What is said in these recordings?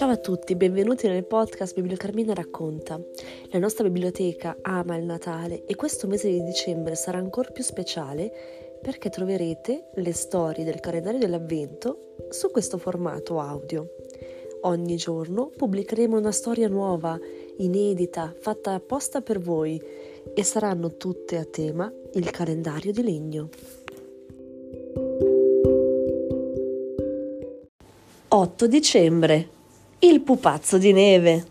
Ciao a tutti, benvenuti nel podcast Biblio Carmina racconta. La nostra biblioteca ama il Natale e questo mese di dicembre sarà ancora più speciale perché troverete le storie del calendario dell'Avvento su questo formato audio. Ogni giorno pubblicheremo una storia nuova, inedita, fatta apposta per voi e saranno tutte a tema il calendario di legno. 8 dicembre. Il pupazzo di neve.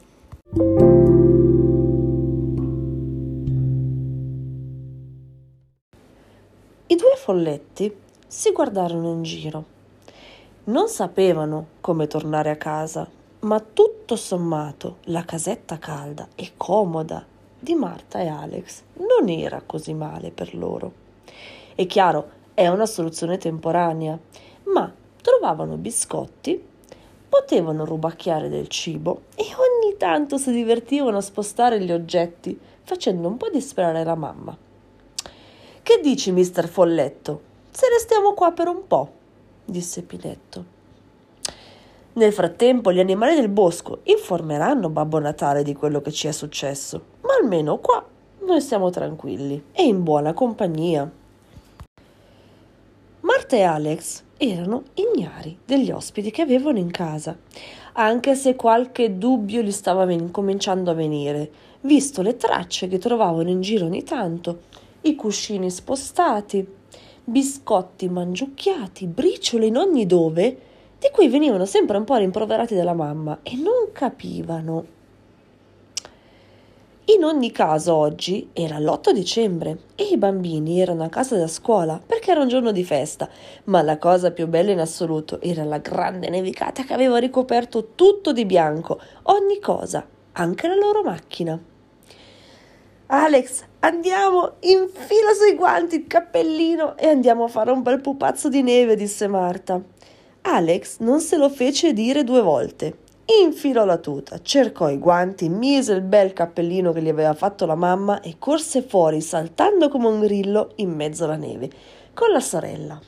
I due folletti si guardarono in giro. Non sapevano come tornare a casa, ma tutto sommato la casetta calda e comoda di Marta e Alex non era così male per loro. È chiaro, è una soluzione temporanea, ma trovavano biscotti potevano rubacchiare del cibo e ogni tanto si divertivano a spostare gli oggetti, facendo un po' disperare la mamma. Che dici, mister Folletto? Se restiamo qua per un po', disse Pinetto. Nel frattempo gli animali del bosco informeranno Babbo Natale di quello che ci è successo, ma almeno qua noi siamo tranquilli e in buona compagnia. Marta e Alex erano ignari degli ospiti che avevano in casa, anche se qualche dubbio gli stava cominciando a venire, visto le tracce che trovavano in giro ogni tanto, i cuscini spostati, biscotti mangiucchiati, briciole in ogni dove, di cui venivano sempre un po' rimproverati dalla mamma e non capivano in ogni caso oggi era l'8 dicembre e i bambini erano a casa da scuola perché era un giorno di festa, ma la cosa più bella in assoluto era la grande nevicata che aveva ricoperto tutto di bianco, ogni cosa, anche la loro macchina. Alex, andiamo, infila sui guanti il cappellino e andiamo a fare un bel pupazzo di neve, disse Marta. Alex non se lo fece dire due volte infilò la tuta, cercò i guanti, mise il bel cappellino che gli aveva fatto la mamma e corse fuori saltando come un grillo in mezzo alla neve con la sorella.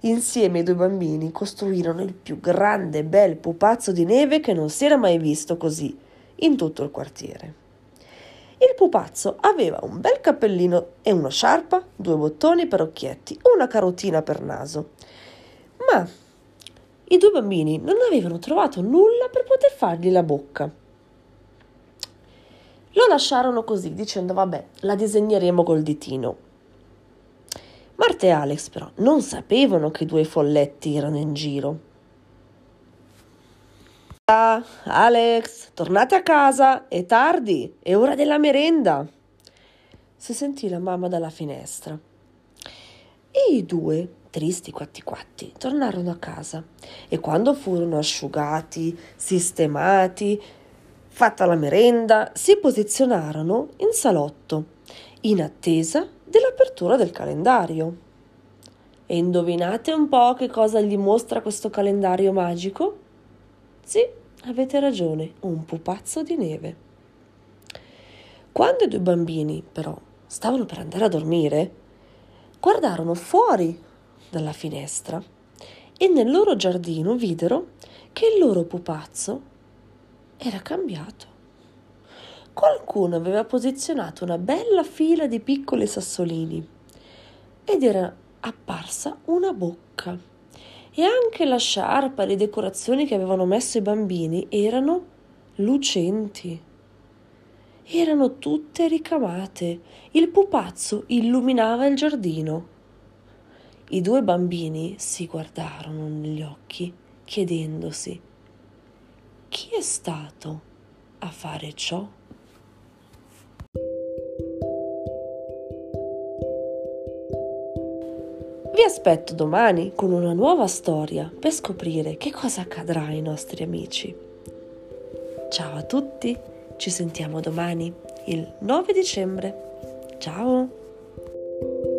Insieme i due bambini costruirono il più grande e bel pupazzo di neve che non si era mai visto così in tutto il quartiere. Il pupazzo aveva un bel cappellino e una sciarpa, due bottoni per occhietti, una carotina per naso. Ma i due bambini non avevano trovato nulla per poter fargli la bocca. Lo lasciarono così, dicendo vabbè, la disegneremo col ditino. Marta e Alex però non sapevano che i due folletti erano in giro. Ah, Alex, tornate a casa, è tardi, è ora della merenda. Si sentì la mamma dalla finestra. E i due tristi quatti quatti, tornarono a casa e quando furono asciugati, sistemati, fatta la merenda, si posizionarono in salotto in attesa dell'apertura del calendario. E indovinate un po' che cosa gli mostra questo calendario magico? Sì, avete ragione, un pupazzo di neve. Quando i due bambini, però, stavano per andare a dormire, guardarono fuori dalla finestra e nel loro giardino videro che il loro pupazzo era cambiato. Qualcuno aveva posizionato una bella fila di piccoli sassolini ed era apparsa una bocca e anche la sciarpa e le decorazioni che avevano messo i bambini erano lucenti. Erano tutte ricamate. Il pupazzo illuminava il giardino. I due bambini si guardarono negli occhi chiedendosi chi è stato a fare ciò? Vi aspetto domani con una nuova storia per scoprire che cosa accadrà ai nostri amici. Ciao a tutti, ci sentiamo domani, il 9 dicembre. Ciao!